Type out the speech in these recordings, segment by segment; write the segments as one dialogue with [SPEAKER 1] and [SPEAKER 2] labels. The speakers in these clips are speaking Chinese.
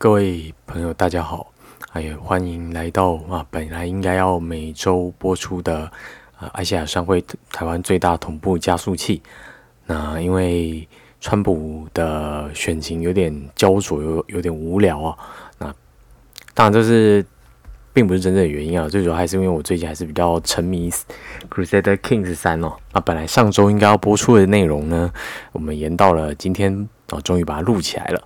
[SPEAKER 1] 各位朋友，大家好，哎呀欢迎来到啊，本来应该要每周播出的啊，爱西亚商会台湾最大同步加速器。那因为川普的选情有点焦灼，有有点无聊啊。那当然这是并不是真正的原因啊，最主要还是因为我最近还是比较沉迷《Crusader Kings 三》哦。那本来上周应该要播出的内容呢，我们延到了今天哦，终于把它录起来了。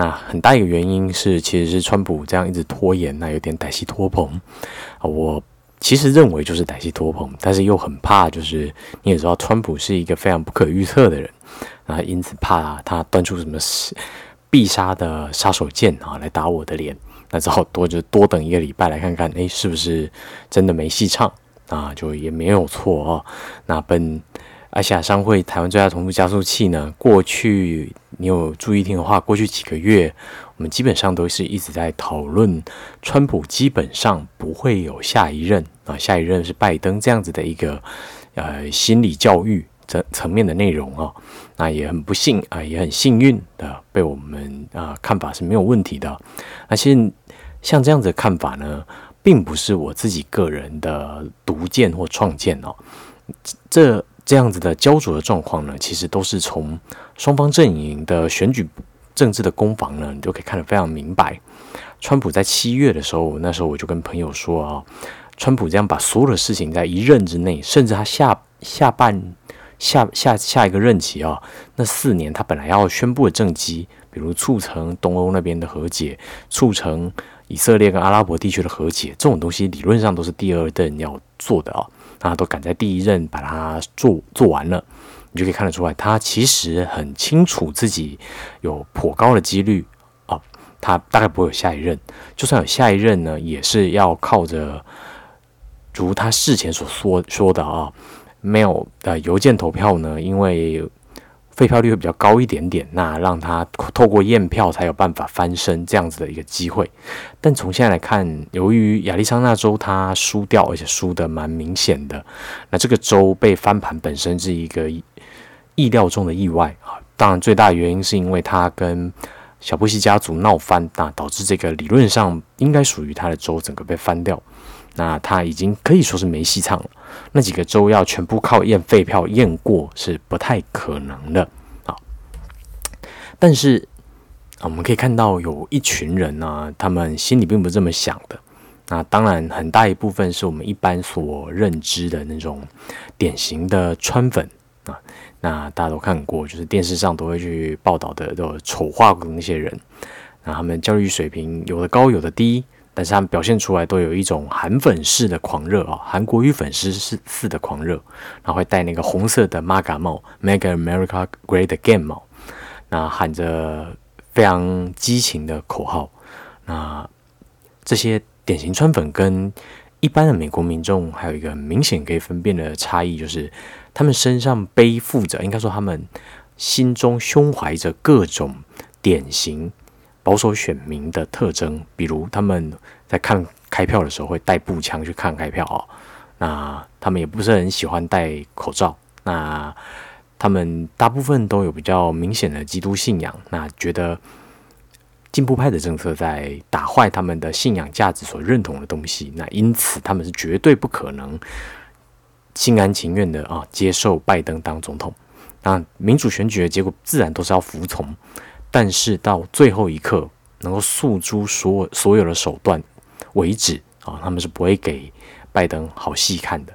[SPEAKER 1] 那很大一个原因是，其实是川普这样一直拖延，那有点歹戏拖棚。我其实认为就是歹戏拖棚，但是又很怕，就是你也知道，川普是一个非常不可预测的人啊，因此怕他端出什么必杀的杀手锏啊来打我的脸，那只好多就多等一个礼拜来看看，哎，是不是真的没戏唱啊？就也没有错啊。那本。爱西亚商会台湾最大同步加速器呢？过去你有注意听的话，过去几个月我们基本上都是一直在讨论，川普基本上不会有下一任啊，下一任是拜登这样子的一个呃心理教育层层面的内容啊。那也很不幸啊，也很幸运的被我们啊看法是没有问题的。那其实像这样子的看法呢，并不是我自己个人的独见或创建哦，这。这样子的焦灼的状况呢，其实都是从双方阵营的选举政治的攻防呢，你都可以看得非常明白。川普在七月的时候，那时候我就跟朋友说啊，川普这样把所有的事情在一任之内，甚至他下下半下下下一个任期啊，那四年他本来要宣布的政绩，比如促成东欧那边的和解，促成以色列跟阿拉伯地区的和解，这种东西理论上都是第二任要做的啊。那都赶在第一任把它做做完了，你就可以看得出来，他其实很清楚自己有颇高的几率啊，他大概不会有下一任。就算有下一任呢，也是要靠着如他事前所说说的啊，没有呃邮件投票呢，因为。废票率会比较高一点点，那让他透过验票才有办法翻身这样子的一个机会。但从现在来看，由于亚利桑那州他输掉，而且输的蛮明显的，那这个州被翻盘本身是一个意料中的意外啊。当然，最大的原因是因为他跟小布希家族闹翻，那导致这个理论上应该属于他的州整个被翻掉。那他已经可以说是没戏唱了。那几个州要全部靠验废票验过是不太可能的啊。但是啊，我们可以看到有一群人呢，他们心里并不这么想的。那当然，很大一部分是我们一般所认知的那种典型的川粉啊。那大家都看过，就是电视上都会去报道的，都丑化过那些人。那他们教育水平有的高，有的低。但是他们表现出来都有一种韩粉式的狂热啊，韩国语粉丝是似的狂热，然后会戴那个红色的 MAGA 帽，Make America Great Again 帽，那喊着非常激情的口号。那这些典型川粉跟一般的美国民众还有一个明显可以分辨的差异，就是他们身上背负着，应该说他们心中胸怀着各种典型。保守选民的特征，比如他们在看开票的时候会带步枪去看开票啊，那他们也不是很喜欢戴口罩，那他们大部分都有比较明显的基督信仰，那觉得进步派的政策在打坏他们的信仰价值所认同的东西，那因此他们是绝对不可能心甘情愿的啊接受拜登当总统，那民主选举的结果自然都是要服从。但是到最后一刻，能够诉诸所所有的手段为止啊，他们是不会给拜登好戏看的。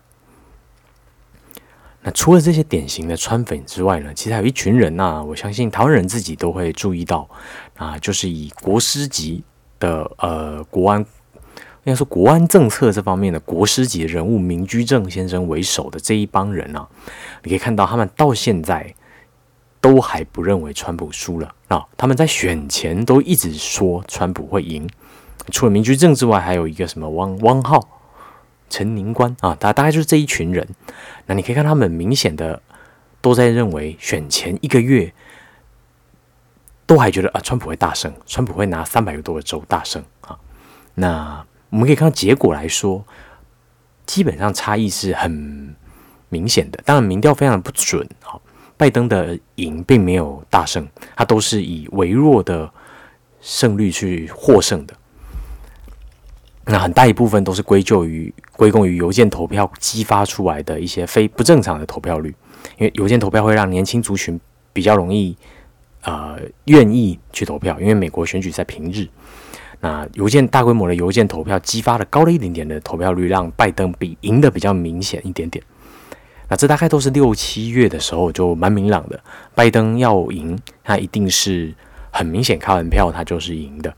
[SPEAKER 1] 那除了这些典型的川粉之外呢，其实还有一群人呐，我相信台湾人自己都会注意到啊，就是以国师级的呃国安，应该说国安政策这方面的国师级人物明居正先生为首的这一帮人啊，你可以看到他们到现在。都还不认为川普输了啊！他们在选前都一直说川普会赢。除了民居正之外，还有一个什么汪汪浩、陈宁官啊，大大概就是这一群人。那你可以看他们明显的都在认为选前一个月都还觉得啊，川普会大胜，川普会拿三百多个州大胜啊。那我们可以看到结果来说，基本上差异是很明显的。当然，民调非常的不准啊。拜登的赢并没有大胜，他都是以微弱的胜率去获胜的。那很大一部分都是归咎于归功于邮件投票激发出来的一些非不正常的投票率，因为邮件投票会让年轻族群比较容易呃愿意去投票，因为美国选举在平日，那邮件大规模的邮件投票激发了高了一点点的投票率，让拜登比赢的比较明显一点点。那这大概都是六七月的时候就蛮明朗的，拜登要赢，他一定是很明显开完票他就是赢的。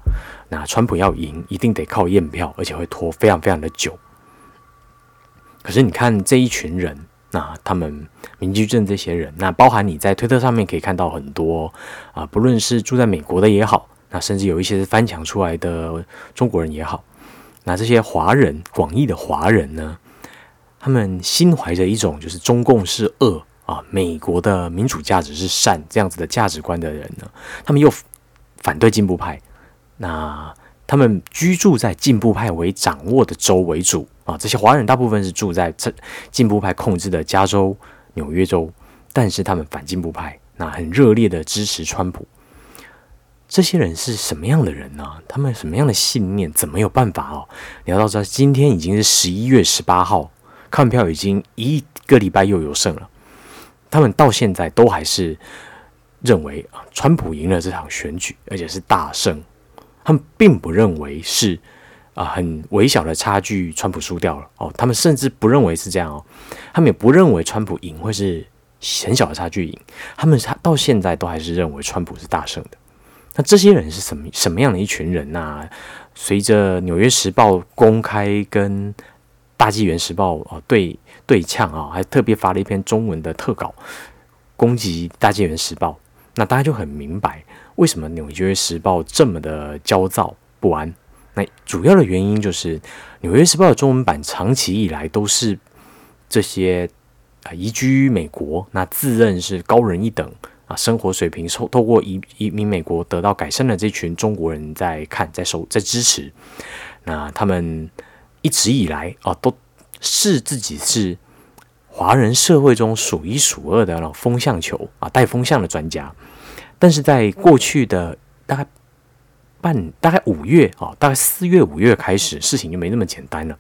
[SPEAKER 1] 那川普要赢，一定得靠验票，而且会拖非常非常的久。可是你看这一群人，那他们民居镇这些人，那包含你在推特上面可以看到很多啊，不论是住在美国的也好，那甚至有一些是翻墙出来的中国人也好，那这些华人广义的华人呢，他们心怀着一种就是中共是恶啊，美国的民主价值是善这样子的价值观的人呢，他们又反对进步派。那他们居住在进步派为掌握的州为主啊，这些华人大部分是住在这进步派控制的加州、纽约州，但是他们反进步派，那很热烈的支持川普。这些人是什么样的人呢？他们什么样的信念？怎么有办法哦？你要知道，今天已经是十一月十八号，看票已经一个礼拜又有剩了，他们到现在都还是认为啊，川普赢了这场选举，而且是大胜。他们并不认为是啊很微小的差距，川普输掉了哦。他们甚至不认为是这样哦。他们也不认为川普赢会是很小的差距赢。他们他到现在都还是认为川普是大胜的。那这些人是什么什么样的一群人呢？随着《纽约时报》公开跟《大纪元时报》啊对对呛啊，还特别发了一篇中文的特稿攻击《大纪元时报》，那大家就很明白。为什么《纽约时报》这么的焦躁不安？那主要的原因就是，《纽约时报》的中文版长期以来都是这些啊移居美国，那自认是高人一等啊，生活水平透透过移移民美国得到改善的这群中国人在看，在收在支持。那他们一直以来啊，都视自己是华人社会中数一数二的那种风向球啊，带风向的专家。但是在过去的大概半大概五月啊，大概四月五月开始，事情就没那么简单了。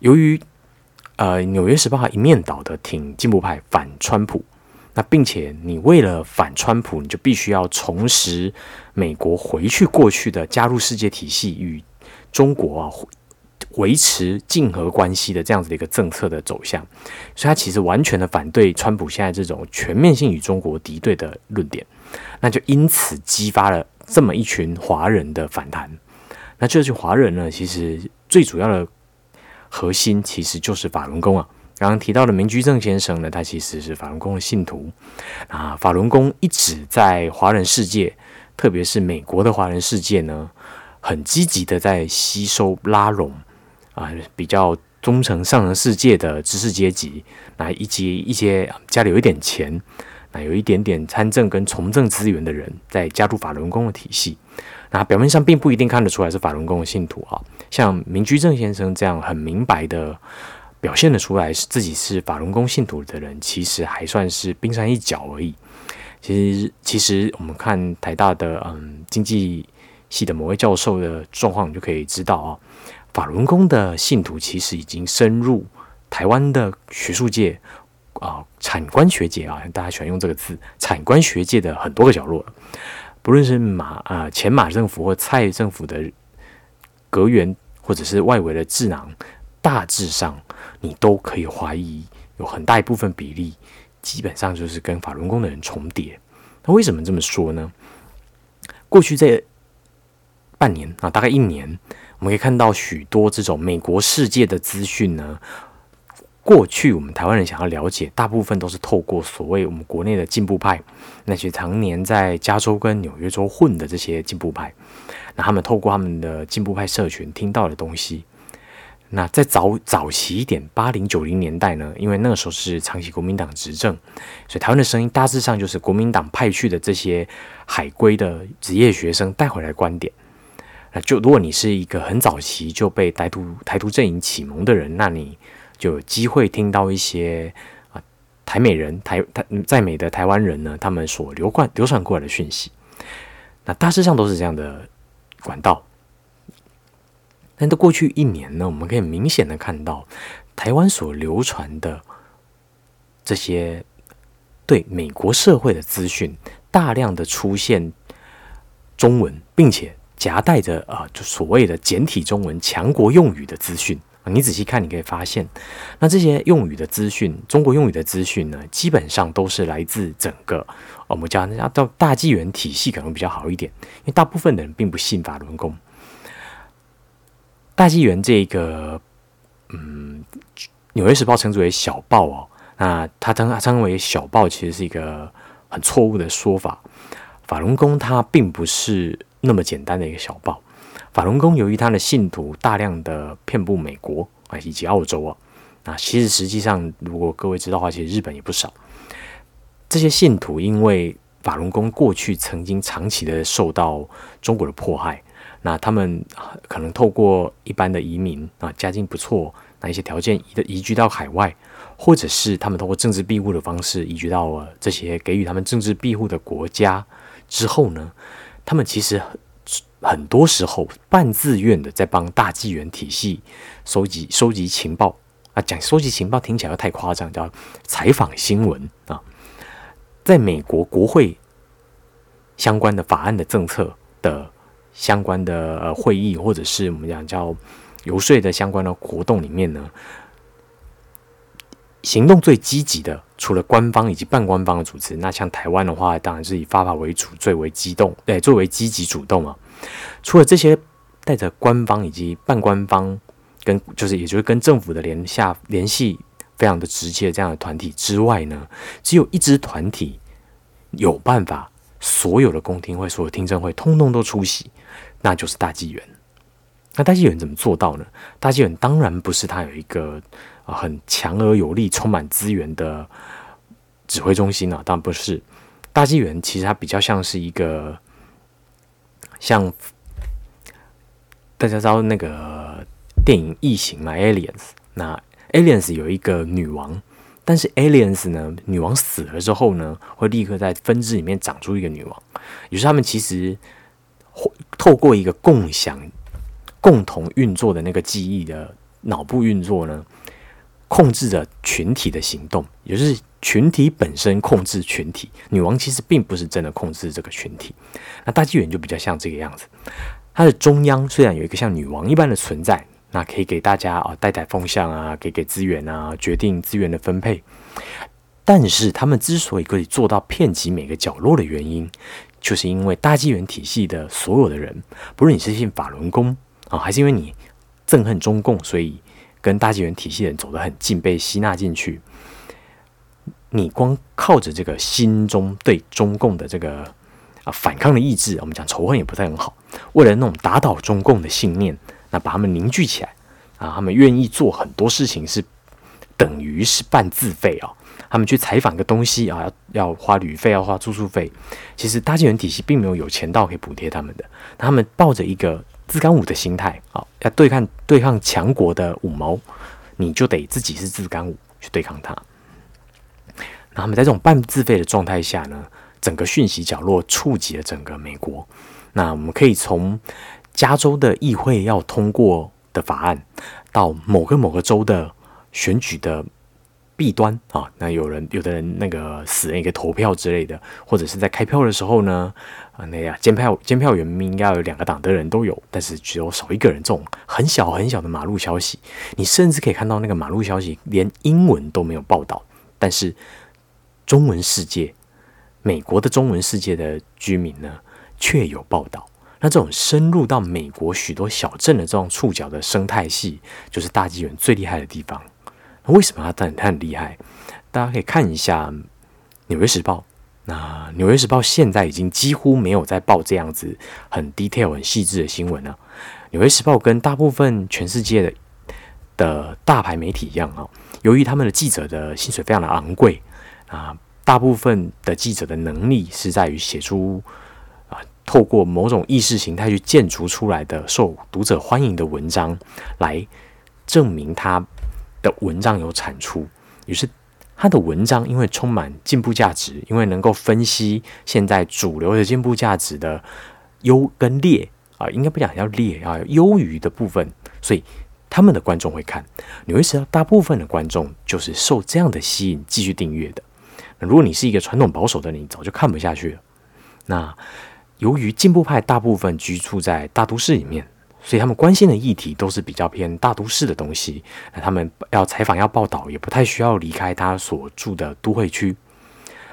[SPEAKER 1] 由于呃《纽约时报》一面倒的挺进步派反川普，那并且你为了反川普，你就必须要重拾美国回去过去的加入世界体系与中国啊。维持竞合关系的这样子的一个政策的走向，所以他其实完全的反对川普现在这种全面性与中国敌对的论点，那就因此激发了这么一群华人的反弹。那这群华人呢，其实最主要的核心其实就是法轮功啊。刚刚提到的明居正先生呢，他其实是法轮功的信徒啊。法轮功一直在华人世界，特别是美国的华人世界呢，很积极的在吸收拉拢。啊，比较忠诚上层世界的知识阶级，那以及一些家里有一点钱，那有一点点参政跟从政资源的人，在加入法轮功的体系。那表面上并不一定看得出来是法轮功的信徒啊。像明居正先生这样很明白的表现得出来是自己是法轮功信徒的人，其实还算是冰山一角而已。其实，其实我们看台大的嗯经济系的某位教授的状况，你就可以知道啊。法轮功的信徒其实已经深入台湾的学术界啊，产官学界啊，大家喜欢用这个字，产官学界的很多个角落，不论是马啊前马政府或蔡政府的阁员，或者是外围的智囊，大致上你都可以怀疑，有很大一部分比例，基本上就是跟法轮功的人重叠。那为什么这么说呢？过去这半年啊，大概一年。我们可以看到许多这种美国世界的资讯呢。过去我们台湾人想要了解，大部分都是透过所谓我们国内的进步派，那些常年在加州跟纽约州混的这些进步派，那他们透过他们的进步派社群听到的东西。那在早早期一点，八零九零年代呢，因为那个时候是长期国民党执政，所以台湾的声音大致上就是国民党派去的这些海归的职业学生带回来观点。就如果你是一个很早期就被台独台独阵营启蒙的人，那你就有机会听到一些啊台美人台台在美的台湾人呢，他们所流贯流传过来的讯息。那大致上都是这样的管道。但在过去一年呢，我们可以明显的看到，台湾所流传的这些对美国社会的资讯，大量的出现中文，并且夹带着啊，就所谓的简体中文强国用语的资讯。你仔细看，你可以发现，那这些用语的资讯，中国用语的资讯呢，基本上都是来自整个我们叫那叫大纪元体系可能比较好一点，因为大部分的人并不信法轮功。大纪元这个，嗯，《纽约时报》称之为小报哦，那它称它称为小报，其实是一个很错误的说法。法轮功它并不是那么简单的一个小报。法轮功由于他的信徒大量的遍布美国啊以及澳洲啊，那其实实际上如果各位知道的话，其实日本也不少。这些信徒因为法轮功过去曾经长期的受到中国的迫害，那他们可能透过一般的移民啊，家境不错，那一些条件移的移居到海外，或者是他们通过政治庇护的方式移居到了这些给予他们政治庇护的国家之后呢，他们其实。很多时候半自愿的在帮大纪元体系收集收集情报啊，讲收集情报听起来又太夸张，叫采访新闻啊。在美国国会相关的法案的政策的相关的呃会议，或者是我们讲叫游说的相关的活动里面呢，行动最积极的，除了官方以及半官方的组织，那像台湾的话，当然是以发法为主，最为激动，对，最为积极主动啊。除了这些带着官方以及半官方跟就是也就是跟政府的联下联系非常的直接这样的团体之外呢，只有一支团体有办法所有的公听会、所有听证会通通都出席，那就是大纪元。那大纪元怎么做到呢？大纪元当然不是他有一个啊很强而有力、充满资源的指挥中心啊，当然不是。大纪元其实它比较像是一个。像大家知道那个电影《异形》嘛，《Aliens》那《Aliens》有一个女王，但是《Aliens》呢，女王死了之后呢，会立刻在分支里面长出一个女王。于是他们其实透过一个共享、共同运作的那个记忆的脑部运作呢，控制着群体的行动，也就是群体本身控制群体。女王其实并不是真的控制这个群体。那大纪元就比较像这个样子，它的中央虽然有一个像女王一般的存在，那可以给大家啊带带风向啊，给给资源啊，决定资源的分配。但是他们之所以可以做到遍及每个角落的原因，就是因为大纪元体系的所有的人，不论你是信法轮功啊，还是因为你憎恨中共，所以跟大纪元体系的人走得很近，被吸纳进去。你光靠着这个心中对中共的这个。啊，反抗的意志，我们讲仇恨也不太很好。为了那种打倒中共的信念，那把他们凝聚起来啊，他们愿意做很多事情，是等于是半自费啊。他们去采访个东西啊，要要花旅费，要花住宿费。其实大纪元体系并没有有钱到可以补贴他们的。他们抱着一个自干五的心态啊，要对抗对抗强国的五毛，你就得自己是自干五去对抗他。那么在这种半自费的状态下呢？整个讯息角落触及了整个美国，那我们可以从加州的议会要通过的法案，到某个某个州的选举的弊端啊，那有人有的人那个死了一个投票之类的，或者是在开票的时候呢，啊那呀监票监票员应该有两个党的人都有，但是只有少一个人，这种很小很小的马路消息，你甚至可以看到那个马路消息连英文都没有报道，但是中文世界。美国的中文世界的居民呢，却有报道。那这种深入到美国许多小镇的这种触角的生态系，就是大纪元最厉害的地方。为什么他他很厉害？大家可以看一下《纽约时报》。那《纽约时报》现在已经几乎没有在报这样子很 detail、很细致的新闻了。《纽约时报》跟大部分全世界的的大牌媒体一样啊，由于他们的记者的薪水非常的昂贵啊。大部分的记者的能力是在于写出啊，透过某种意识形态去建筑出来的受读者欢迎的文章，来证明他的文章有产出。于是他的文章因为充满进步价值，因为能够分析现在主流的进步价值的优跟劣啊，应该不讲叫劣啊，优于的部分，所以他们的观众会看。你会知道，大部分的观众就是受这样的吸引继续订阅的。如果你是一个传统保守的，你早就看不下去了。那由于进步派大部分居住在大都市里面，所以他们关心的议题都是比较偏大都市的东西。那他们要采访、要报道，也不太需要离开他所住的都会区。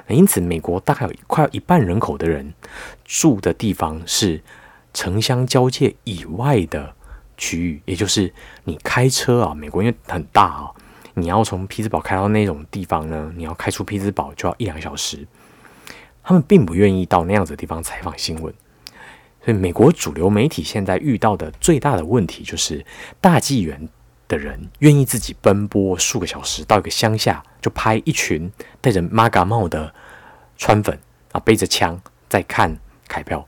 [SPEAKER 1] 因此，美国大概有快一半人口的人住的地方是城乡交界以外的区域，也就是你开车啊，美国因为很大啊，你要从匹兹堡开到那种地方呢，你要开出匹兹堡就要一两个小时。他们并不愿意到那样子的地方采访新闻，所以美国主流媒体现在遇到的最大的问题就是大纪元的人愿意自己奔波数个小时到一个乡下，就拍一群戴着马嘎帽的川粉啊，背着枪在看开票。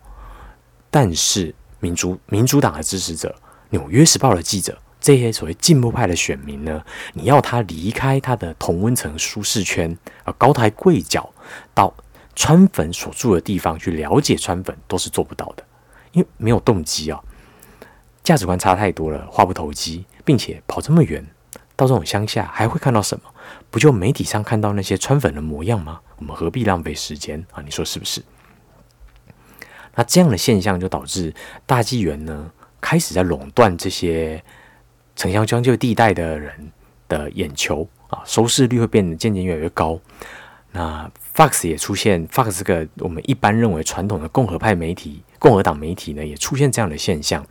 [SPEAKER 1] 但是民主民主党的支持者、纽约时报的记者这些所谓进步派的选民呢，你要他离开他的同温层舒适圈啊，高抬贵脚到。川粉所住的地方去了解川粉都是做不到的，因为没有动机啊，价值观差太多了，话不投机，并且跑这么远到这种乡下还会看到什么？不就媒体上看到那些川粉的模样吗？我们何必浪费时间啊？你说是不是？那这样的现象就导致大纪元呢开始在垄断这些城乡交界地带的人的眼球啊，收视率会变得渐渐越来越高。那 Fox 也出现，Fox 这个我们一般认为传统的共和派媒体、共和党媒体呢，也出现这样的现象。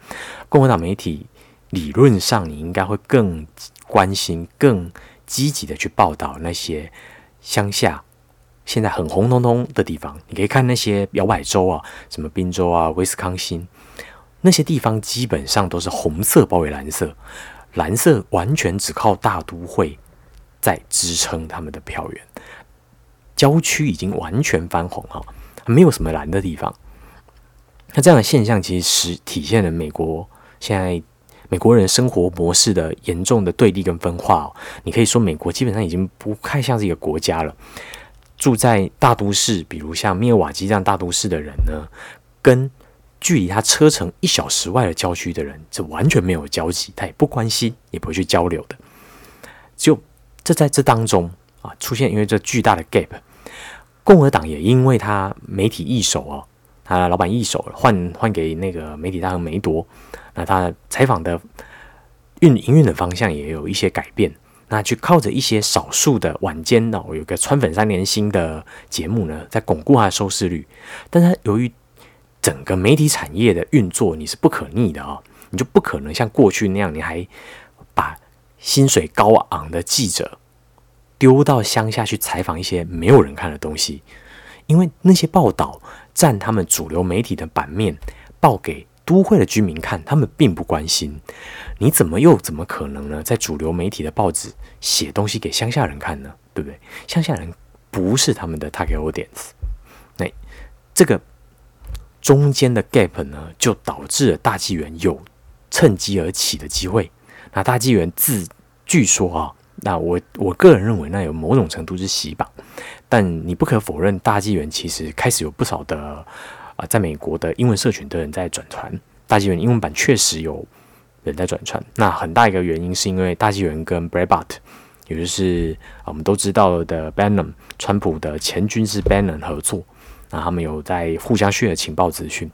[SPEAKER 1] 共和党媒体理论上你应该会更关心、更积极的去报道那些乡下现在很红彤彤的地方。你可以看那些摇摆州啊，什么宾州啊、威斯康星那些地方，基本上都是红色包围蓝色，蓝色完全只靠大都会在支撑他们的票源。郊区已经完全翻红哈，没有什么蓝的地方。那这样的现象其实体现了美国现在美国人生活模式的严重的对立跟分化哦。你可以说美国基本上已经不太像是一个国家了。住在大都市，比如像密尔瓦基这样大都市的人呢，跟距离他车程一小时外的郊区的人，是完全没有交集，他也不关心，也不会去交流的。就这在这当中啊，出现因为这巨大的 gap。共和党也因为他媒体易手哦，他老板一手换换给那个媒体大亨梅多，那他采访的运营运的方向也有一些改变，那去靠着一些少数的晚间哦，有个川粉三连星的节目呢，在巩固他的收视率，但是由于整个媒体产业的运作，你是不可逆的啊，你就不可能像过去那样，你还把薪水高昂的记者。丢到乡下去采访一些没有人看的东西，因为那些报道占他们主流媒体的版面，报给都会的居民看，他们并不关心。你怎么又怎么可能呢？在主流媒体的报纸写东西给乡下人看呢？对不对？乡下人不是他们的 target audience。那这个中间的 gap 呢，就导致了大纪元有趁机而起的机会。那大纪元自据说啊。那我我个人认为，那有某种程度是洗榜，但你不可否认，大纪元其实开始有不少的啊，在美国的英文社群的人在转传大纪元英文版，确实有人在转传。那很大一个原因是因为大纪元跟 Brabart，也就是我们都知道的 Bannon，川普的前军师 Bannon 合作，那他们有在互相 share 情报资讯。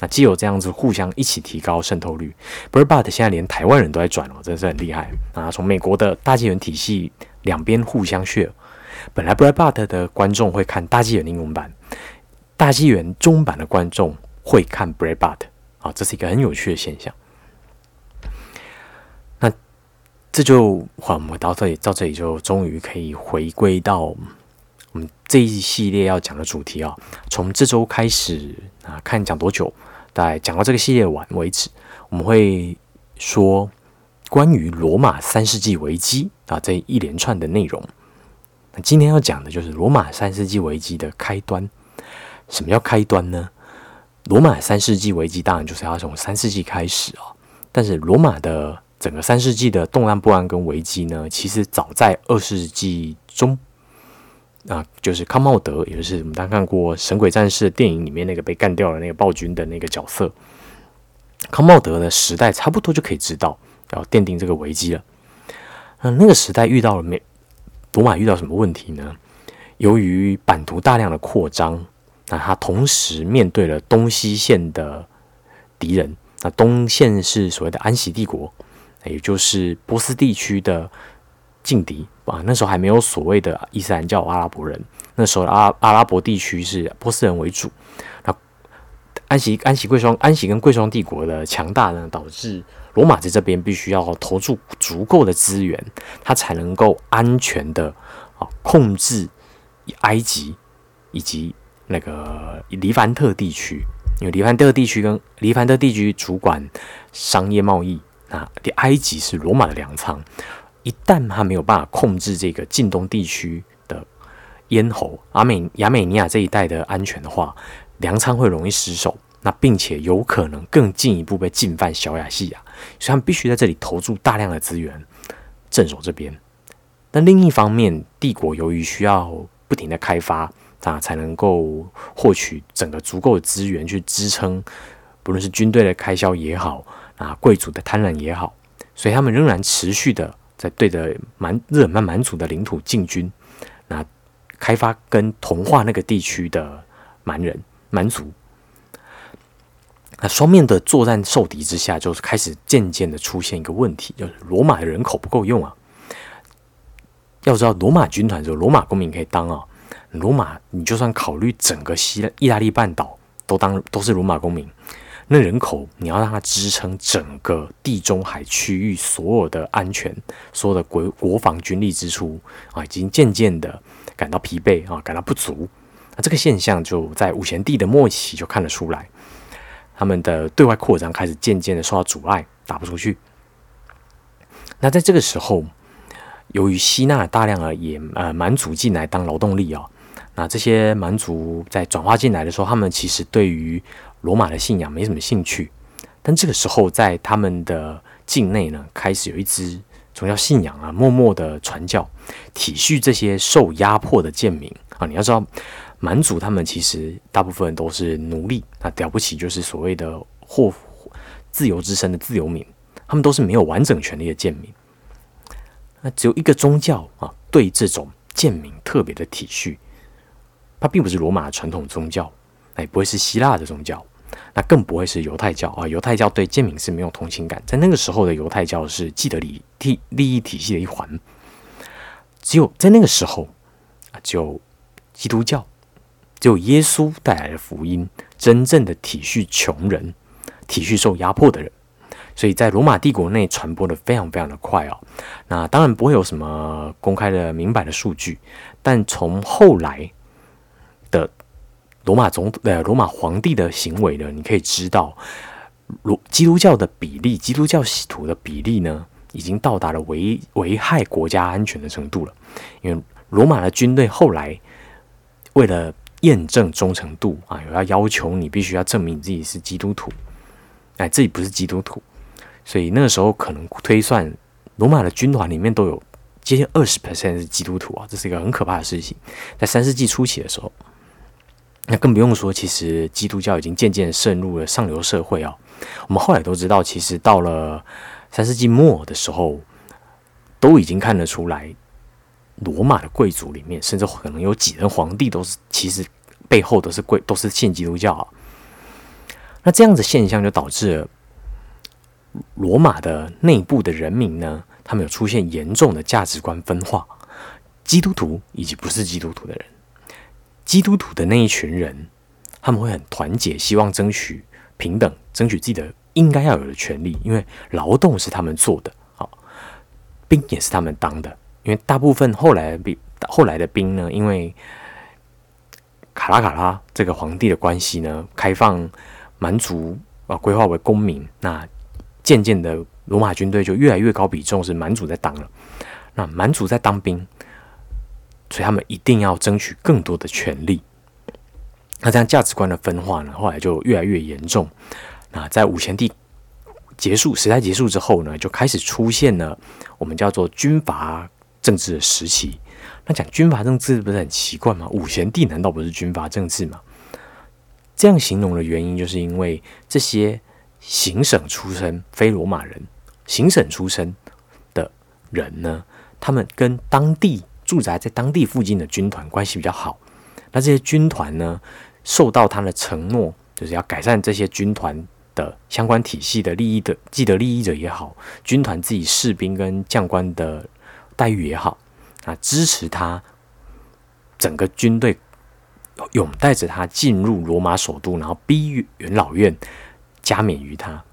[SPEAKER 1] 那既有这样子互相一起提高渗透率，Brabart 现在连台湾人都在转哦，真的是很厉害啊！从美国的大纪元体系两边互相 share，本来 Breitbart 的观众会看大纪元英文版，大纪元中版的观众会看 Breitbart 啊，这是一个很有趣的现象。那这就我们到这里到这里就终于可以回归到我们这一系列要讲的主题啊，从这周开始啊，看讲多久。在讲到这个系列完为止，我们会说关于罗马三世纪危机啊这一连串的内容。那今天要讲的就是罗马三世纪危机的开端。什么叫开端呢？罗马三世纪危机当然就是要从三世纪开始啊。但是罗马的整个三世纪的动乱不安跟危机呢，其实早在二世纪中啊，就是康茂德，也就是我们刚看过《神鬼战士》电影里面那个被干掉了那个暴君的那个角色。康茂德的时代差不多就可以知道要奠定这个危机了。那那个时代遇到了没？罗马遇到什么问题呢？由于版图大量的扩张，那他同时面对了东西线的敌人。那东线是所谓的安息帝国，也就是波斯地区的劲敌啊。那时候还没有所谓的伊斯兰教阿拉伯人，那时候阿阿拉伯地区是波斯人为主。那安息安息贵霜安息跟贵霜帝国的强大呢，导致罗马在这边必须要投注足够的资源，它才能够安全的啊控制埃及以及那个黎凡特地区。因为黎凡特地区跟黎凡特地区主管商业贸易啊，埃及是罗马的粮仓，一旦他没有办法控制这个近东地区的咽喉阿美亚美尼亚这一带的安全的话，粮仓会容易失守，那并且有可能更进一步被进犯小亚细亚，所以他们必须在这里投注大量的资源镇守这边。那另一方面，帝国由于需要不停的开发。啊，才能够获取整个足够的资源去支撑，不论是军队的开销也好，啊，贵族的贪婪也好，所以他们仍然持续的在对着蛮日耳曼蛮族的领土进军，那开发跟同化那个地区的蛮人蛮族，那双面的作战受敌之下，就是开始渐渐的出现一个问题，就是罗马的人口不够用啊。要知道，罗马军团只有罗马公民可以当啊。罗马，你就算考虑整个西意大利半岛都当都是罗马公民，那人口你要让它支撑整个地中海区域所有的安全，所有的国国防军力支出啊，已经渐渐的感到疲惫啊，感到不足。那这个现象就在五贤帝的末期就看得出来，他们的对外扩张开始渐渐的受到阻碍，打不出去。那在这个时候，由于吸纳了大量的野呃蛮族进来当劳动力啊。那这些蛮族在转化进来的时候，他们其实对于罗马的信仰没什么兴趣。但这个时候，在他们的境内呢，开始有一支宗教信仰啊，默默的传教，体恤这些受压迫的贱民啊。你要知道，蛮族他们其实大部分都是奴隶啊，了不起就是所谓的或自由之身的自由民，他们都是没有完整权利的贱民。那只有一个宗教啊，对这种贱民特别的体恤。它并不是罗马传统宗教，哎，不会是希腊的宗教，那更不会是犹太教啊。犹太教对贱民是没有同情感，在那个时候的犹太教是既得利益利益体系的一环。只有在那个时候啊，只有基督教，只有耶稣带来的福音，真正的体恤穷人，体恤受压迫的人，所以在罗马帝国内传播的非常非常的快哦。那当然不会有什么公开的明白的数据，但从后来。的罗马总呃罗马皇帝的行为呢，你可以知道，罗基督教的比例，基督教使徒的比例呢，已经到达了危危害国家安全的程度了。因为罗马的军队后来为了验证忠诚度啊，有要要求你必须要证明自己是基督徒，哎，自己不是基督徒，所以那个时候可能推算罗马的军团里面都有接近二十 percent 是基督徒啊，这是一个很可怕的事情，在三世纪初期的时候。那更不用说，其实基督教已经渐渐渗入了上流社会啊。我们后来都知道，其实到了三世纪末的时候，都已经看得出来，罗马的贵族里面，甚至可能有几任皇帝都是其实背后都是贵，都是信基督教啊。那这样子现象就导致罗马的内部的人民呢，他们有出现严重的价值观分化，基督徒以及不是基督徒的人。基督徒的那一群人，他们会很团结，希望争取平等，争取自己的应该要有的权利。因为劳动是他们做的，好兵也是他们当的。因为大部分后来兵后来的兵呢，因为卡拉卡拉这个皇帝的关系呢，开放蛮族啊规划为公民，那渐渐的罗马军队就越来越高比重是蛮族在当了。那蛮族在当兵。所以他们一定要争取更多的权利。那这样价值观的分化呢，后来就越来越严重。那在五贤帝结束时代结束之后呢，就开始出现了我们叫做军阀政治的时期。那讲军阀政治不是很奇怪吗？五贤帝难道不是军阀政治吗？这样形容的原因，就是因为这些行省出身、非罗马人、行省出身的人呢，他们跟当地住宅在当地附近的军团关系比较好。那这些军团呢，受到他的承诺，就是要改善这些军团的相关体系的利益的既得利益者也好，军团自己士兵跟将官的待遇也好，啊，支持他整个军队。拥带着他进入罗马首都，然后逼元老院加冕于他。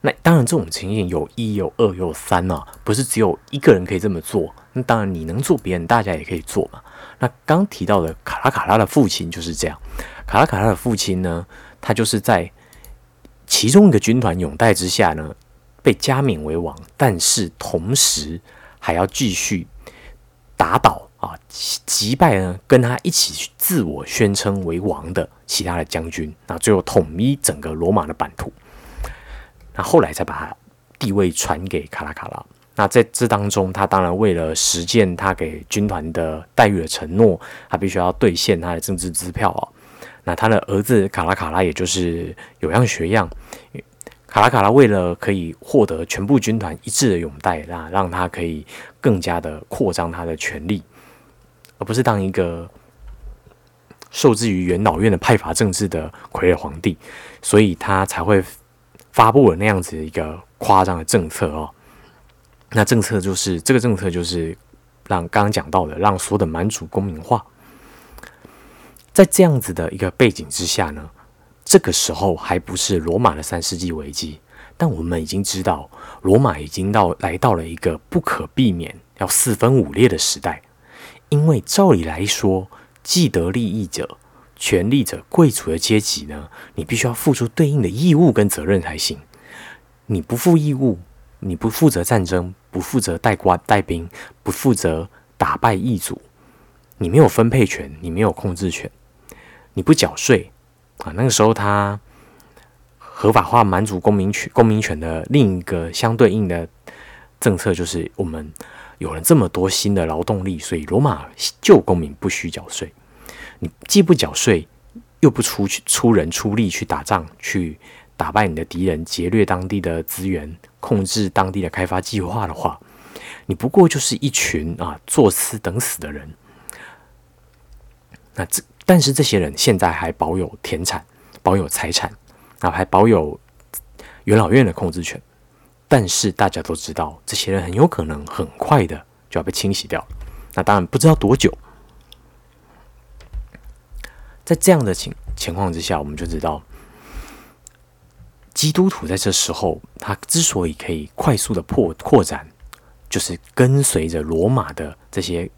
[SPEAKER 1] 那当然，这种情形有一、有二、有三啊，不是只有一个人可以这么做。那当然，你能做，别人大家也可以做嘛。那刚提到的卡拉卡拉的父亲就是这样。卡拉卡拉的父亲呢，他就是在其中一个军团拥戴之下呢，被加冕为王，但是同时还要继续打倒。啊，击败呢，跟他一起自我宣称为王的其他的将军，那最后统一整个罗马的版图。那后来才把他地位传给卡拉卡拉。那在这当中，他当然为了实践他给军团的待遇的承诺，他必须要兑现他的政治支票啊。那他的儿子卡拉卡拉，也就是有样学样。卡拉卡拉为了可以获得全部军团一致的拥戴，那让他可以更加的扩张他的权力。而不是当一个受制于元老院的派阀政治的傀儡皇帝，所以他才会发布了那样子一个夸张的政策哦。那政策就是这个政策就是让刚刚讲到的，让所有的蛮族公民化。在这样子的一个背景之下呢，这个时候还不是罗马的三世纪危机，但我们已经知道，罗马已经到来到了一个不可避免要四分五裂的时代。因为照理来说，既得利益者、权力者、贵族的阶级呢，你必须要付出对应的义务跟责任才行。你不负义务，你不负责战争，不负责带官带兵，不负责打败异族，你没有分配权，你没有控制权，你不缴税啊。那个时候，他合法化蛮族公民权、公民权的另一个相对应的政策，就是我们。有了这么多新的劳动力，所以罗马旧公民不需缴税。你既不缴税，又不出去出人出力去打仗，去打败你的敌人，劫掠当地的资源，控制当地的开发计划的话，你不过就是一群啊作死等死的人。那这但是这些人现在还保有田产，保有财产，啊还保有元老院的控制权。但是大家都知道，这些人很有可能很快的就要被清洗掉。那当然不知道多久。在这样的情情况之下，我们就知道，基督徒在这时候他之所以可以快速的破扩展，就是跟随着罗马的这些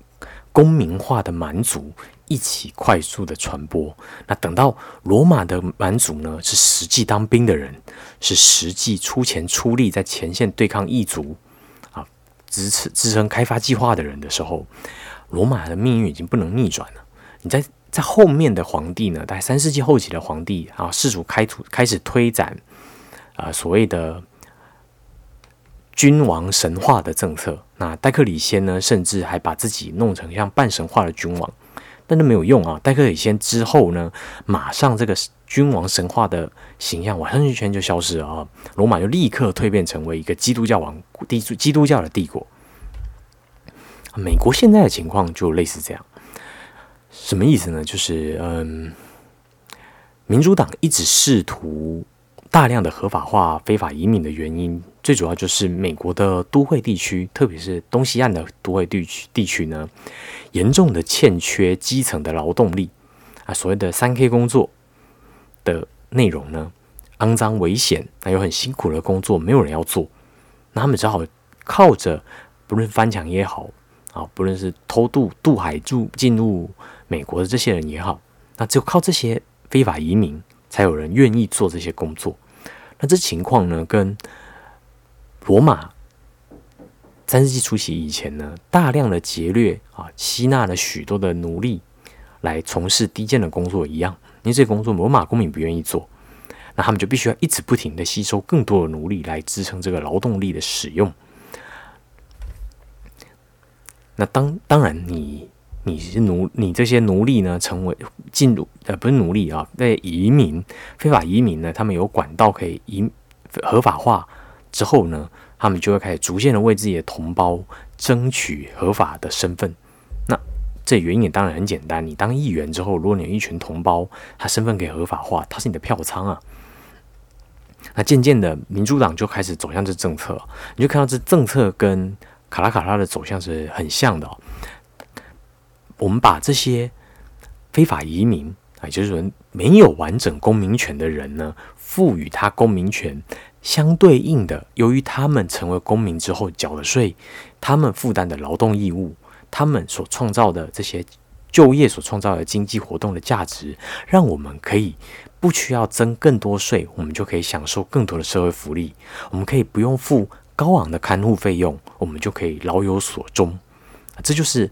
[SPEAKER 1] 公民化的蛮族。一起快速的传播。那等到罗马的蛮族呢，是实际当兵的人，是实际出钱出力在前线对抗异族啊，支持支撑开发计划的人的时候，罗马的命运已经不能逆转了。你在在后面的皇帝呢，在三世纪后期的皇帝啊，试图开图开始推展啊所谓的君王神话的政策。那戴克里先呢，甚至还把自己弄成像半神话的君王。但是没有用啊！戴克里先之后呢，马上这个君王神话的形象完完全就消失了啊！罗马就立刻蜕变成为一个基督教王帝基督教的帝国。美国现在的情况就类似这样，什么意思呢？就是嗯，民主党一直试图大量的合法化非法移民的原因。最主要就是美国的都会地区，特别是东西岸的都会地区地区呢，严重的欠缺基层的劳动力啊，所谓的三 K 工作的内容呢，肮脏危险，那有很辛苦的工作，没有人要做，那他们只好靠着不论翻墙也好啊，不论是偷渡渡海住进入美国的这些人也好，那只有靠这些非法移民，才有人愿意做这些工作。那这情况呢，跟罗马三世纪初期以前呢，大量的劫掠啊，吸纳了许多的奴隶来从事低贱的工作一样。因为这些工作罗马公民不愿意做，那他们就必须要一直不停的吸收更多的奴隶来支撑这个劳动力的使用。那当当然，你你是奴，你这些奴隶呢，成为进入呃不是奴隶啊，那移民非法移民呢，他们有管道可以移合法化之后呢，他们就会开始逐渐的为自己的同胞争取合法的身份。那这原因也当然很简单，你当议员之后，如果你有一群同胞，他身份可以合法化，他是你的票仓啊。那渐渐的，民主党就开始走向这政策，你就看到这政策跟卡拉卡拉的走向是很像的。我们把这些非法移民啊，就是说没有完整公民权的人呢，赋予他公民权，相对应的，由于他们成为公民之后缴了税，他们负担的劳动义务，他们所创造的这些就业所创造的经济活动的价值，让我们可以。不需要征更多税，我们就可以享受更多的社会福利。我们可以不用付高昂的看护费用，我们就可以老有所终。这就是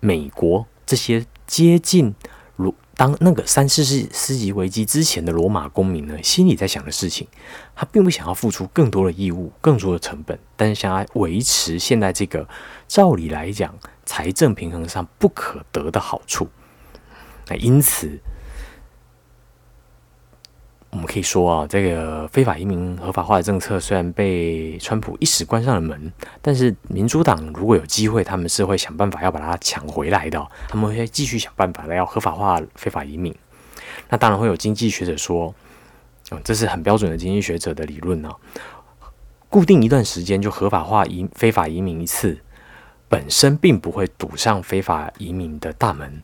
[SPEAKER 1] 美国这些接近如当那个三四世世纪危机之前的罗马公民呢，心里在想的事情。他并不想要付出更多的义务、更多的成本，但是想要维持现在这个照理来讲财政平衡上不可得的好处。那因此。我们可以说啊，这个非法移民合法化的政策虽然被川普一时关上了门，但是民主党如果有机会，他们是会想办法要把它抢回来的。他们会继续想办法的要合法化非法移民。那当然会有经济学者说，嗯，这是很标准的经济学者的理论呢。固定一段时间就合法化移非法移民一次，本身并不会堵上非法移民的大门。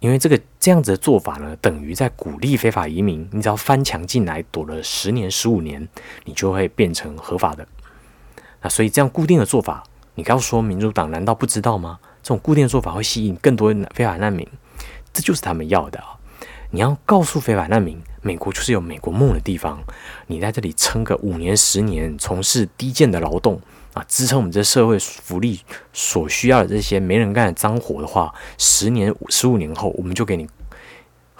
[SPEAKER 1] 因为这个这样子的做法呢，等于在鼓励非法移民。你只要翻墙进来，躲了十年、十五年，你就会变成合法的。那所以这样固定的做法，你刚说民主党难道不知道吗？这种固定的做法会吸引更多非法难民，这就是他们要的啊！你要告诉非法难民，美国就是有美国梦的地方。你在这里撑个五年、十年，从事低贱的劳动。啊，支撑我们这社会福利所需要的这些没人干的脏活的话，十年、十五年后，我们就给你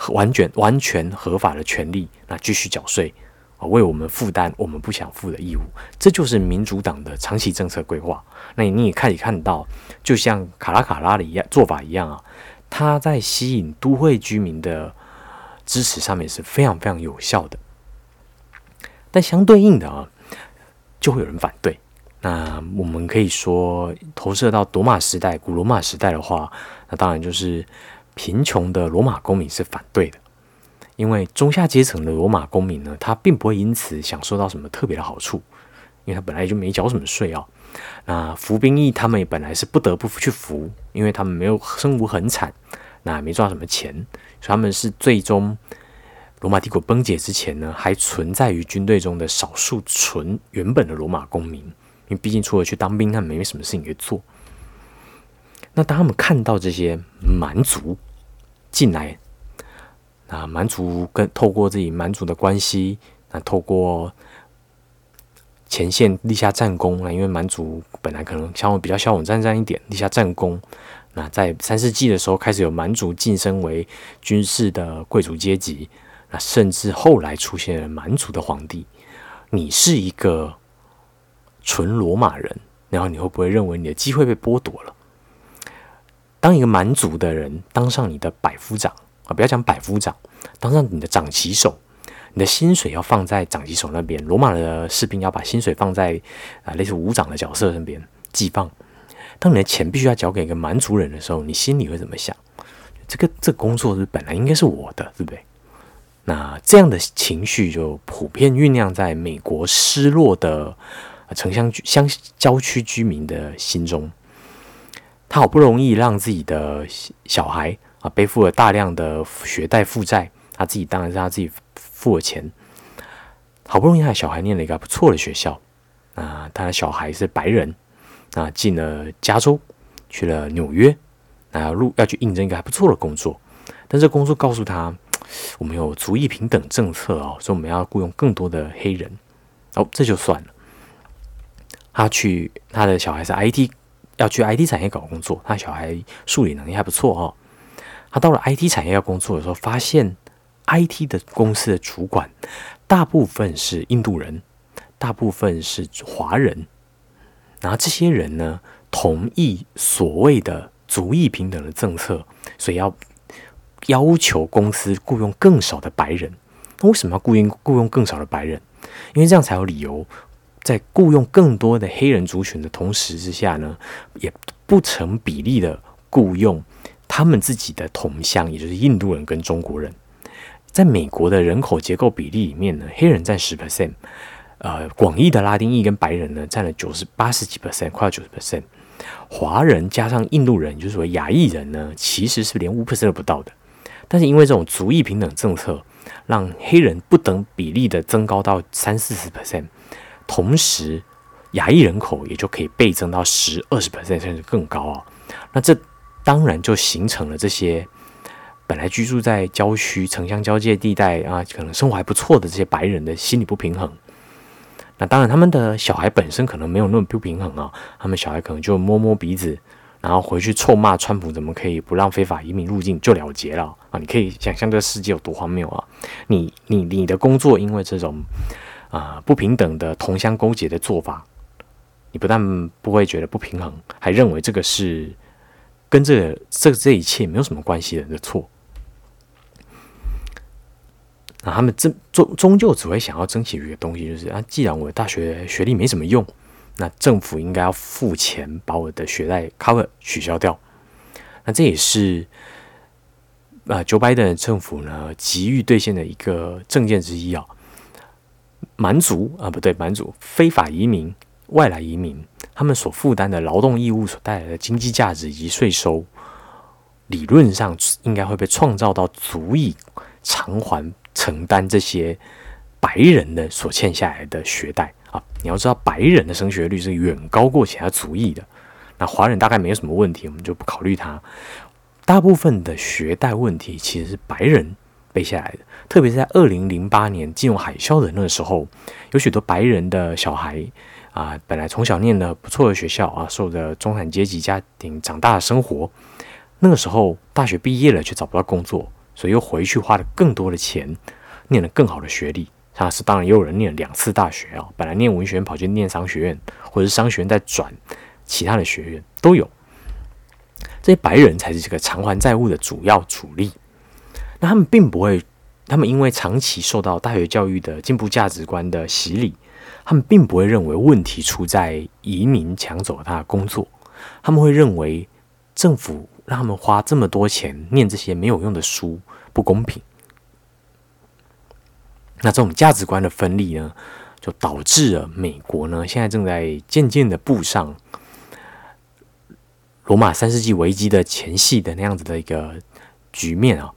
[SPEAKER 1] 完全、完全合法的权利，那继续缴税啊，为我们负担我们不想负的义务。这就是民主党的长期政策规划。那你也可以看到，就像卡拉卡拉的一样做法一样啊，它在吸引都会居民的支持上面是非常非常有效的。但相对应的啊，就会有人反对。那我们可以说，投射到罗马时代、古罗马时代的话，那当然就是贫穷的罗马公民是反对的，因为中下阶层的罗马公民呢，他并不会因此享受到什么特别的好处，因为他本来就没缴什么税啊。那服兵役他们也本来是不得不去服，因为他们没有生无很惨，那没赚什么钱，所以他们是最终罗马帝国崩解之前呢，还存在于军队中的少数纯原本的罗马公民。因为毕竟除了去当兵，他们没什么事情可以做。那当他们看到这些蛮族进来，那蛮族跟透过自己蛮族的关系，那透过前线立下战功啊，因为蛮族本来可能相对比较骁勇战战一点，立下战功。那在三世纪的时候，开始有蛮族晋升为军事的贵族阶级，那甚至后来出现了蛮族的皇帝。你是一个。纯罗马人，然后你会不会认为你的机会被剥夺了？当一个蛮族的人当上你的百夫长啊，不要讲百夫长，当上你的长旗手，你的薪水要放在长旗手那边。罗马的士兵要把薪水放在啊类似武长的角色身边寄放。当你的钱必须要交给一个蛮族人的时候，你心里会怎么想？这个这工作是本来应该是我的，对不对？那这样的情绪就普遍酝酿在美国失落的。城乡居乡郊区居民的心中，他好不容易让自己的小孩啊背负了大量的学贷负债，他自己当然是他自己付了钱，好不容易他的小孩念了一个不错的学校啊，他的小孩是白人啊，进了加州，去了纽约啊，入要去应征一个还不错的工作，但这工作告诉他，我们有族裔平等政策哦，所以我们要雇佣更多的黑人，哦，这就算了。他去他的小孩是 IT，要去 IT 产业搞工作。他小孩数理能力还不错哦。他到了 IT 产业要工作的时候，发现 IT 的公司的主管大部分是印度人，大部分是华人。然后这些人呢，同意所谓的族裔平等的政策，所以要要求公司雇佣更少的白人。那为什么要雇佣雇佣更少的白人？因为这样才有理由在雇佣更多的黑人族群的同时之下呢，也不成比例的雇佣他们自己的同乡，也就是印度人跟中国人。在美国的人口结构比例里面呢，黑人占十 percent，呃，广义的拉丁裔跟白人呢占了九十八十几 percent，快要九十 percent。华人加上印度人，就是说亚裔人呢，其实是连五 percent 都不到的。但是因为这种族裔平等政策，让黑人不等比例的增高到三四十 percent，同时亚裔人口也就可以倍增到十二十 percent 甚至更高啊。那这当然就形成了这些本来居住在郊区城乡交界地带啊，可能生活还不错的这些白人的心理不平衡。那当然，他们的小孩本身可能没有那么不平衡啊，他们小孩可能就摸摸鼻子，然后回去臭骂川普怎么可以不让非法移民入境就了结了啊！你可以想象这个世界有多荒谬啊！你你你的工作因为这种啊不平等的同乡勾结的做法，你不但不会觉得不平衡，还认为这个是跟这个这这一切没有什么关系的人的错。那他们终终终究只会想要争取一个东西，就是啊，既然我大学学历没什么用，那政府应该要付钱把我的学贷 cover 取消掉。那这也是啊，Joe Biden 政府呢急于兑现的一个政见之一啊。蛮族啊，不对，蛮族非法移民、外来移民，他们所负担的劳动义务所带来的经济价值以及税收，理论上应该会被创造到足以偿还。承担这些白人的所欠下来的学贷啊，你要知道，白人的升学率是远高过其他族裔的。那华人大概没有什么问题，我们就不考虑他。大部分的学贷问题其实是白人背下来的，特别是在二零零八年金融海啸的那时候，有许多白人的小孩啊，本来从小念的不错的学校啊，受着中产阶级家庭长大的生活，那个时候大学毕业了却找不到工作。所以又回去花了更多的钱，念了更好的学历。啊，是当然也有人念了两次大学啊，本来念文学院跑去念商学院，或者是商学院再转其他的学院都有。这些白人才是这个偿还债务的主要主力。那他们并不会，他们因为长期受到大学教育的进步价值观的洗礼，他们并不会认为问题出在移民抢走了他的工作，他们会认为政府。让他们花这么多钱念这些没有用的书，不公平。那这种价值观的分立呢，就导致了美国呢现在正在渐渐的步上罗马三世纪危机的前夕的那样子的一个局面啊。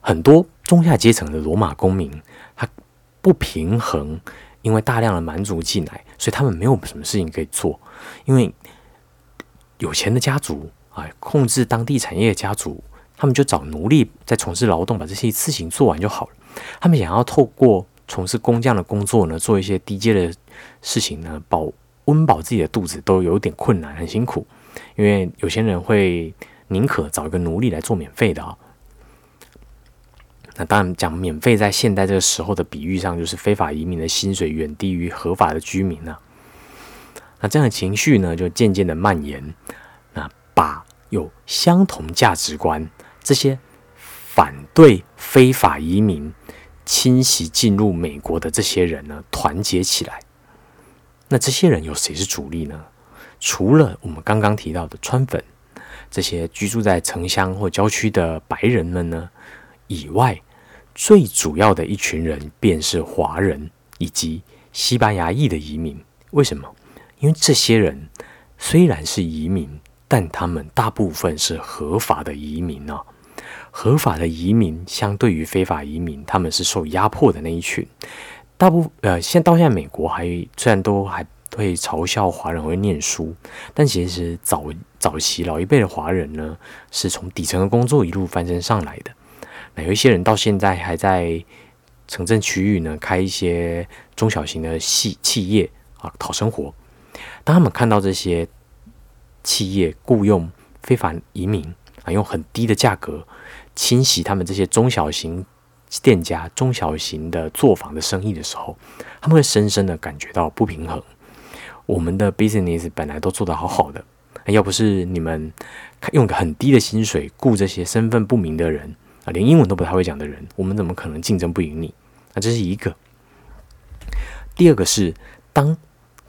[SPEAKER 1] 很多中下阶层的罗马公民，他不平衡，因为大量的蛮族进来，所以他们没有什么事情可以做，因为有钱的家族。啊，控制当地产业的家族，他们就找奴隶在从事劳动，把这些事情做完就好了。他们想要透过从事工匠的工作呢，做一些低阶的事情呢，保温饱自己的肚子都有点困难，很辛苦。因为有些人会宁可找一个奴隶来做免费的啊。那当然讲免费，在现代这个时候的比喻上，就是非法移民的薪水远低于合法的居民呢。那这样的情绪呢，就渐渐的蔓延。那把有相同价值观这些反对非法移民侵袭进入美国的这些人呢，团结起来。那这些人有谁是主力呢？除了我们刚刚提到的川粉这些居住在城乡或郊区的白人们呢以外，最主要的一群人便是华人以及西班牙裔的移民。为什么？因为这些人虽然是移民。但他们大部分是合法的移民呢。合法的移民相对于非法移民，他们是受压迫的那一群。大部呃，现到现在美国还虽然都还会嘲笑华人会念书，但其实早早期老一辈的华人呢，是从底层的工作一路翻身上来的。那有一些人到现在还在城镇区域呢，开一些中小型的企企业啊，讨生活。当他们看到这些。企业雇佣非法移民啊，用很低的价格侵袭他们这些中小型店家、中小型的作坊的生意的时候，他们会深深的感觉到不平衡。我们的 business 本来都做得好好的，要不是你们用个很低的薪水雇这些身份不明的人啊，连英文都不太会讲的人，我们怎么可能竞争不赢你？那这是一个。第二个是，当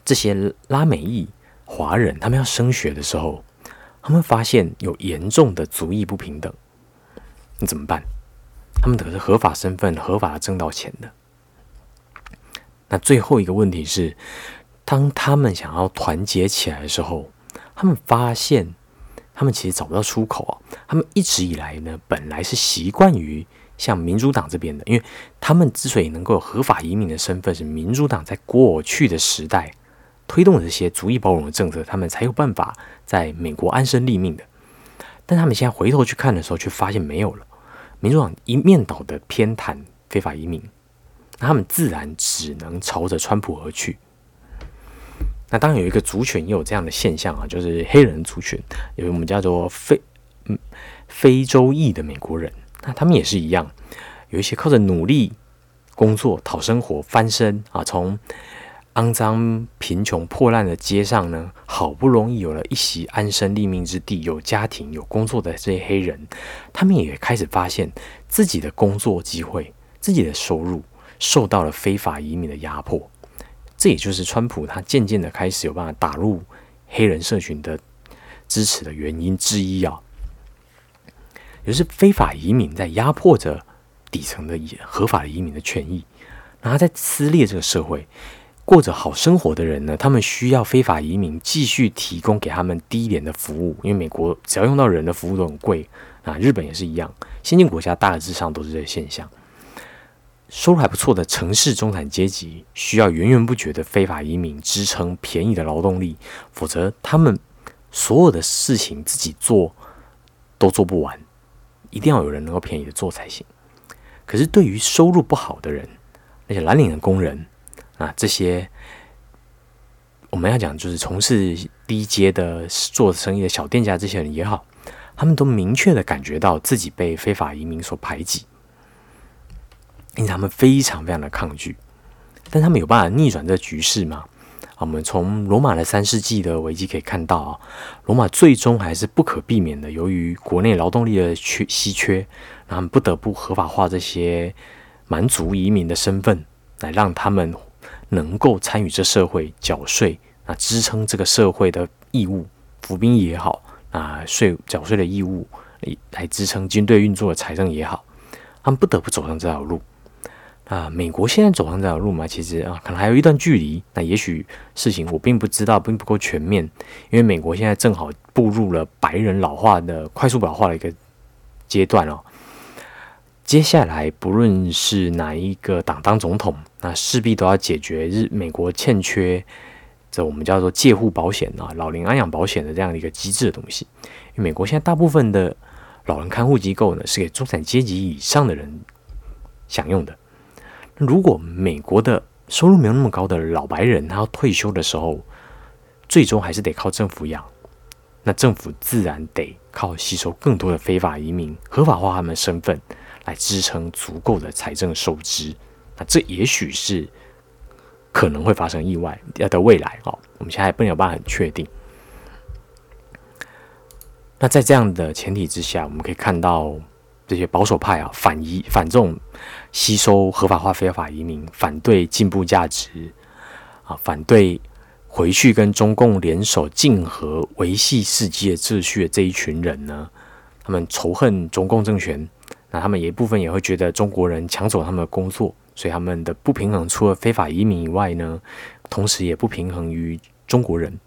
[SPEAKER 1] 这些拉美裔华人他们要升学的时候，他们发现有严重的族裔不平等，那怎么办？他们可是合法身份，合法挣到钱的。那最后一个问题是。当他们想要团结起来的时候，他们发现他们其实找不到出口啊。他们一直以来呢，本来是习惯于像民主党这边的，因为他们之所以能够有合法移民的身份，是民主党在过去的时代推动这些足以包容的政策，他们才有办法在美国安身立命的。但他们现在回头去看的时候，却发现没有了。民主党一面倒的偏袒非法移民，那他们自然只能朝着川普而去。那当然有一个族群也有这样的现象啊，就是黑人族群，有我们叫做非嗯非洲裔的美国人，那他们也是一样，有一些靠着努力工作讨生活翻身啊，从肮脏贫穷破烂的街上呢，好不容易有了一席安身立命之地，有家庭有工作的这些黑人，他们也开始发现自己的工作机会、自己的收入受到了非法移民的压迫。这也就是川普他渐渐的开始有办法打入黑人社群的支持的原因之一啊，也是非法移民在压迫着底层的合法移民的权益，然后在撕裂这个社会。过着好生活的人呢，他们需要非法移民继续提供给他们低廉的服务，因为美国只要用到人的服务都很贵。啊，日本也是一样，先进国家大致上都是这个现象。收入还不错的城市中产阶级需要源源不绝的非法移民支撑便宜的劳动力，否则他们所有的事情自己做都做不完，一定要有人能够便宜的做才行。可是对于收入不好的人，那些蓝领的工人啊，这些我们要讲就是从事低阶的做生意的小店家这些人也好，他们都明确的感觉到自己被非法移民所排挤。因此，他们非常非常的抗拒，但他们有办法逆转这局势吗？啊，我们从罗马的三世纪的危机可以看到啊，罗马最终还是不可避免的，由于国内劳动力的缺稀缺，他们不得不合法化这些蛮族移民的身份，来让他们能够参与这社会缴税啊，支撑这个社会的义务，服兵也好啊，税缴税的义务来支撑军队运作的财政也好，他们不得不走上这条路。啊，美国现在走上这条路嘛，其实啊，可能还有一段距离。那也许事情我并不知道，并不够全面，因为美国现在正好步入了白人老化的快速老化的一个阶段哦。接下来，不论是哪一个党当总统，那势必都要解决日美国欠缺这我们叫做介护保险啊、老龄安养保险的这样的一个机制的东西。因为美国现在大部分的老人看护机构呢，是给中产阶级以上的人享用的。如果美国的收入没有那么高的老白人，他要退休的时候，最终还是得靠政府养，那政府自然得靠吸收更多的非法移民，合法化他们身份，来支撑足够的财政收支。那这也许是可能会发生意外的未来哦，我们现在不能有办法很确定。那在这样的前提之下，我们可以看到。这些保守派啊，反移反这种吸收合法化非法移民，反对进步价值啊，反对回去跟中共联手竞合维系世界秩序的这一群人呢，他们仇恨中共政权，那他们也部分也会觉得中国人抢走他们的工作，所以他们的不平衡除了非法移民以外呢，同时也不平衡于中国人，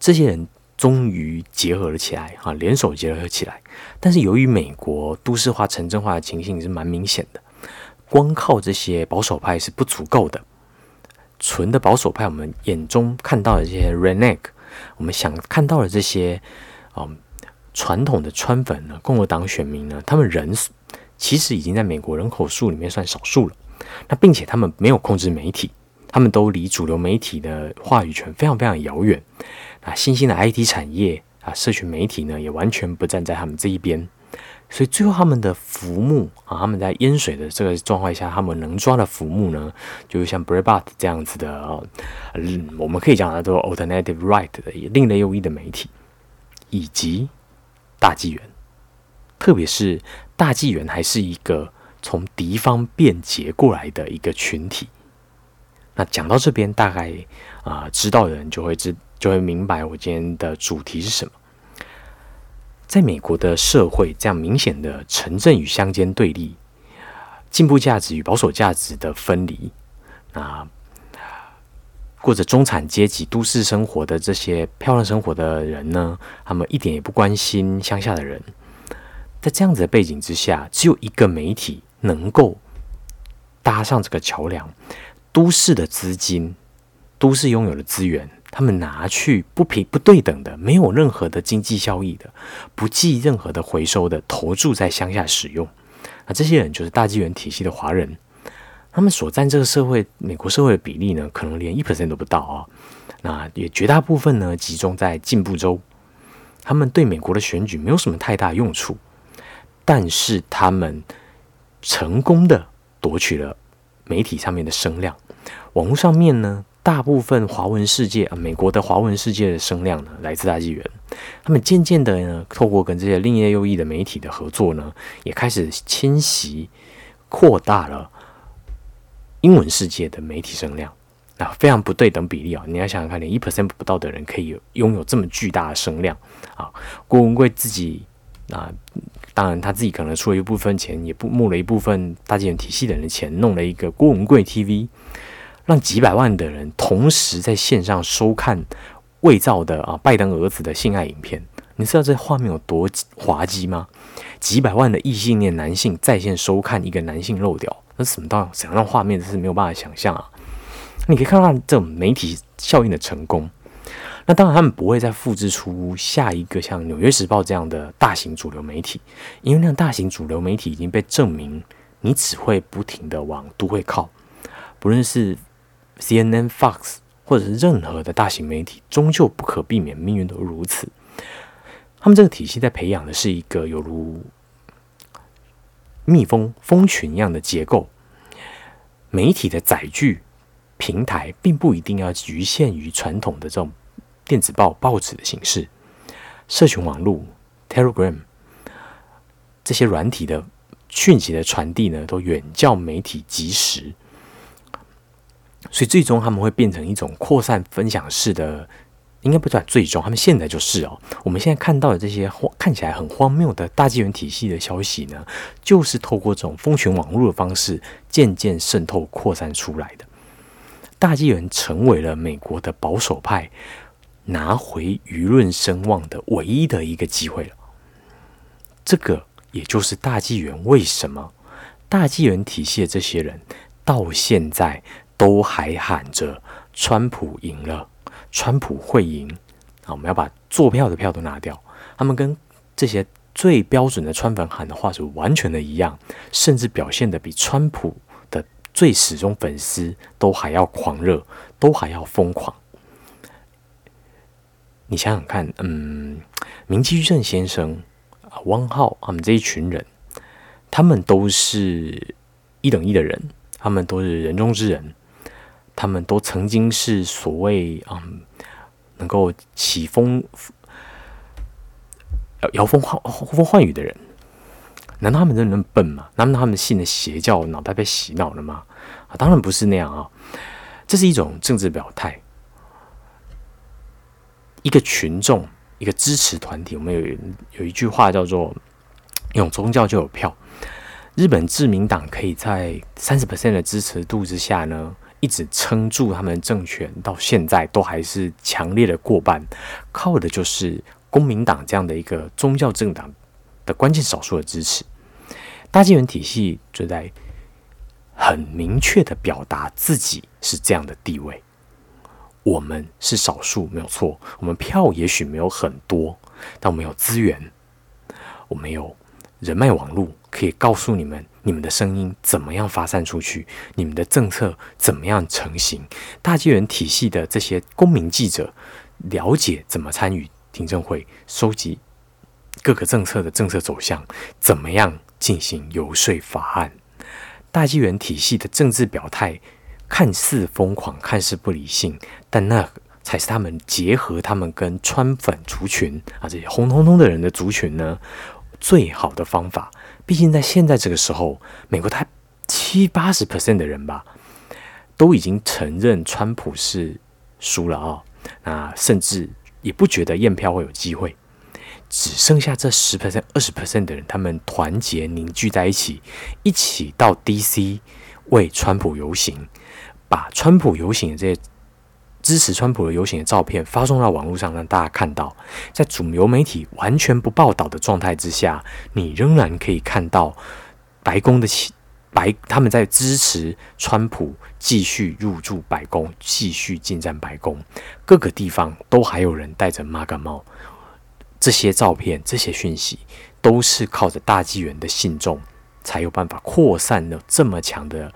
[SPEAKER 1] 这些人。终于结合了起来，啊，联手结合起来。但是由于美国都市化、城镇化的情形是蛮明显的，光靠这些保守派是不足够的。纯的保守派，我们眼中看到的这些 Reneck，我们想看到的这些，嗯，传统的川粉呢，共和党选民呢，他们人其实已经在美国人口数里面算少数了。那并且他们没有控制媒体，他们都离主流媒体的话语权非常非常遥远。啊，新兴的 IT 产业啊，社群媒体呢，也完全不站在他们这一边，所以最后他们的浮木啊，他们在淹水的这个状况下，他们能抓的浮木呢，就是像 bribat 这样子的，嗯，我们可以讲它做 alternative right 的另类右翼的媒体，以及大纪元，特别是大纪元还是一个从敌方变节过来的一个群体。那讲到这边，大概啊，知道的人就会知就会明白我今天的主题是什么。在美国的社会，这样明显的城镇与乡间对立、进步价值与保守价值的分离，那过着中产阶级都市生活的这些漂亮生活的人呢，他们一点也不关心乡下的人。在这样子的背景之下，只有一个媒体能够搭上这个桥梁，都市的资金，都市拥有的资源。他们拿去不平不对等的，没有任何的经济效益的，不计任何的回收的，投注在乡下使用。那这些人就是大纪元体系的华人，他们所占这个社会美国社会的比例呢，可能连一 percent 都不到啊。那也绝大部分呢，集中在进步州，他们对美国的选举没有什么太大用处，但是他们成功的夺取了媒体上面的声量，网络上面呢。大部分华文世界啊，美国的华文世界的声量呢，来自大纪元。他们渐渐的呢，透过跟这些另业右翼的媒体的合作呢，也开始侵袭、扩大了英文世界的媒体声量。啊，非常不对等比例啊！你要想想看，连一 percent 不到的人可以拥有这么巨大的声量啊！郭文贵自己啊，当然他自己可能出了一部分钱，也不募了一部分大纪元体系的人的钱，弄了一个郭文贵 TV。让几百万的人同时在线上收看伪造的啊拜登儿子的性爱影片，你知道这画面有多滑稽吗？几百万的异性恋男性在线收看一个男性漏屌，那什么到怎样的画面是没有办法想象啊！你可以看到这种媒体效应的成功。那当然，他们不会再复制出下一个像《纽约时报》这样的大型主流媒体，因为那大型主流媒体已经被证明，你只会不停的往都会靠，不论是。CNN、Fox 或者是任何的大型媒体，终究不可避免，命运都如此。他们这个体系在培养的是一个犹如蜜蜂蜂群一样的结构。媒体的载具平台并不一定要局限于传统的这种电子报、报纸的形式，社群网络、Telegram 这些软体的讯息的传递呢，都远较媒体及时。所以最终他们会变成一种扩散分享式的，应该不算最终，他们现在就是哦。我们现在看到的这些看起来很荒谬的大纪元体系的消息呢，就是透过这种蜂群网络的方式渐渐渗透扩散出来的。大纪元成为了美国的保守派拿回舆论声望的唯一的一个机会了。这个也就是大纪元为什么大纪元体系的这些人到现在。都还喊着川普赢了，川普会赢啊！我们要把坐票的票都拿掉。他们跟这些最标准的川粉喊的话是完全的一样，甚至表现的比川普的最始终粉丝都还要狂热，都还要疯狂。你想想看，嗯，明基正先生啊，汪浩他们这一群人，他们都是一等一的人，他们都是人中之人。他们都曾经是所谓嗯，能够起风摇摇风唤呼风唤雨的人，难道他们真的那么笨吗？难道他们信的邪教，脑袋被洗脑了吗？啊，当然不是那样啊！这是一种政治表态，一个群众，一个支持团体。我们有有一句话叫做“有宗教就有票”。日本自民党可以在三十 percent 的支持度之下呢？一直撑住他们政权，到现在都还是强烈的过半，靠的就是公民党这样的一个宗教政党的关键少数的支持。大纪元体系就在很明确的表达自己是这样的地位。我们是少数，没有错。我们票也许没有很多，但我们有资源，我们有人脉网络，可以告诉你们。你们的声音怎么样发散出去？你们的政策怎么样成型？大纪元体系的这些公民记者了解怎么参与听证会、收集各个政策的政策走向，怎么样进行游说法案。大纪元体系的政治表态看似疯狂，看似不理性，但那才是他们结合他们跟川粉族群啊这些红彤彤的人的族群呢最好的方法。毕竟在现在这个时候，美国他七八十 percent 的人吧，都已经承认川普是输了啊，那甚至也不觉得验票会有机会。只剩下这十 percent、二十 percent 的人，他们团结凝聚在一起，一起到 DC 为川普游行，把川普游行的这些支持川普的游行的照片发送到网络上，让大家看到，在主流媒体完全不报道的状态之下，你仍然可以看到白宫的白他们在支持川普继续入驻白宫，继续进占白宫，各个地方都还有人戴着马杆帽。这些照片、这些讯息，都是靠着大纪元的信众才有办法扩散的这么强的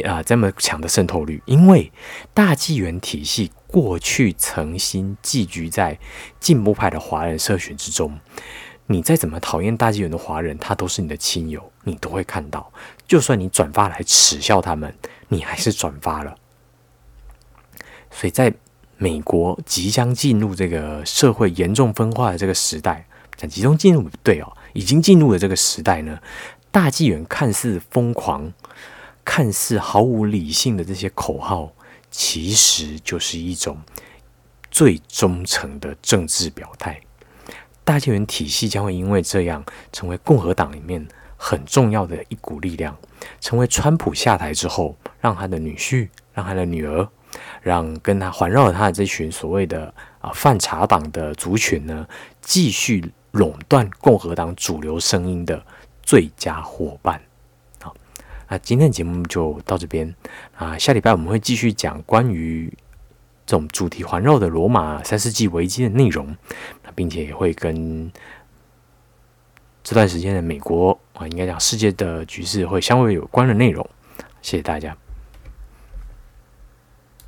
[SPEAKER 1] 啊，这么强的渗透率。因为大纪元体系过去曾经寄居在进步派的华人社群之中，你再怎么讨厌大纪元的华人，他都是你的亲友，你都会看到。就算你转发来耻笑他们，你还是转发了。所以在美国即将进入这个社会严重分化的这个时代，讲集中进入不对哦，已经进入了这个时代呢。大纪元看似疯狂、看似毫无理性的这些口号，其实就是一种最忠诚的政治表态。大纪元体系将会因为这样，成为共和党里面很重要的一股力量，成为川普下台之后，让他的女婿、让他的女儿。让跟他环绕他的这群所谓的啊泛茶党的族群呢，继续垄断共和党主流声音的最佳伙伴。那今天的节目就到这边啊，下礼拜我们会继续讲关于这种主题环绕的罗马三世纪危机的内容，并且也会跟这段时间的美国啊，应该讲世界的局势会相对有关的内容。谢谢大家。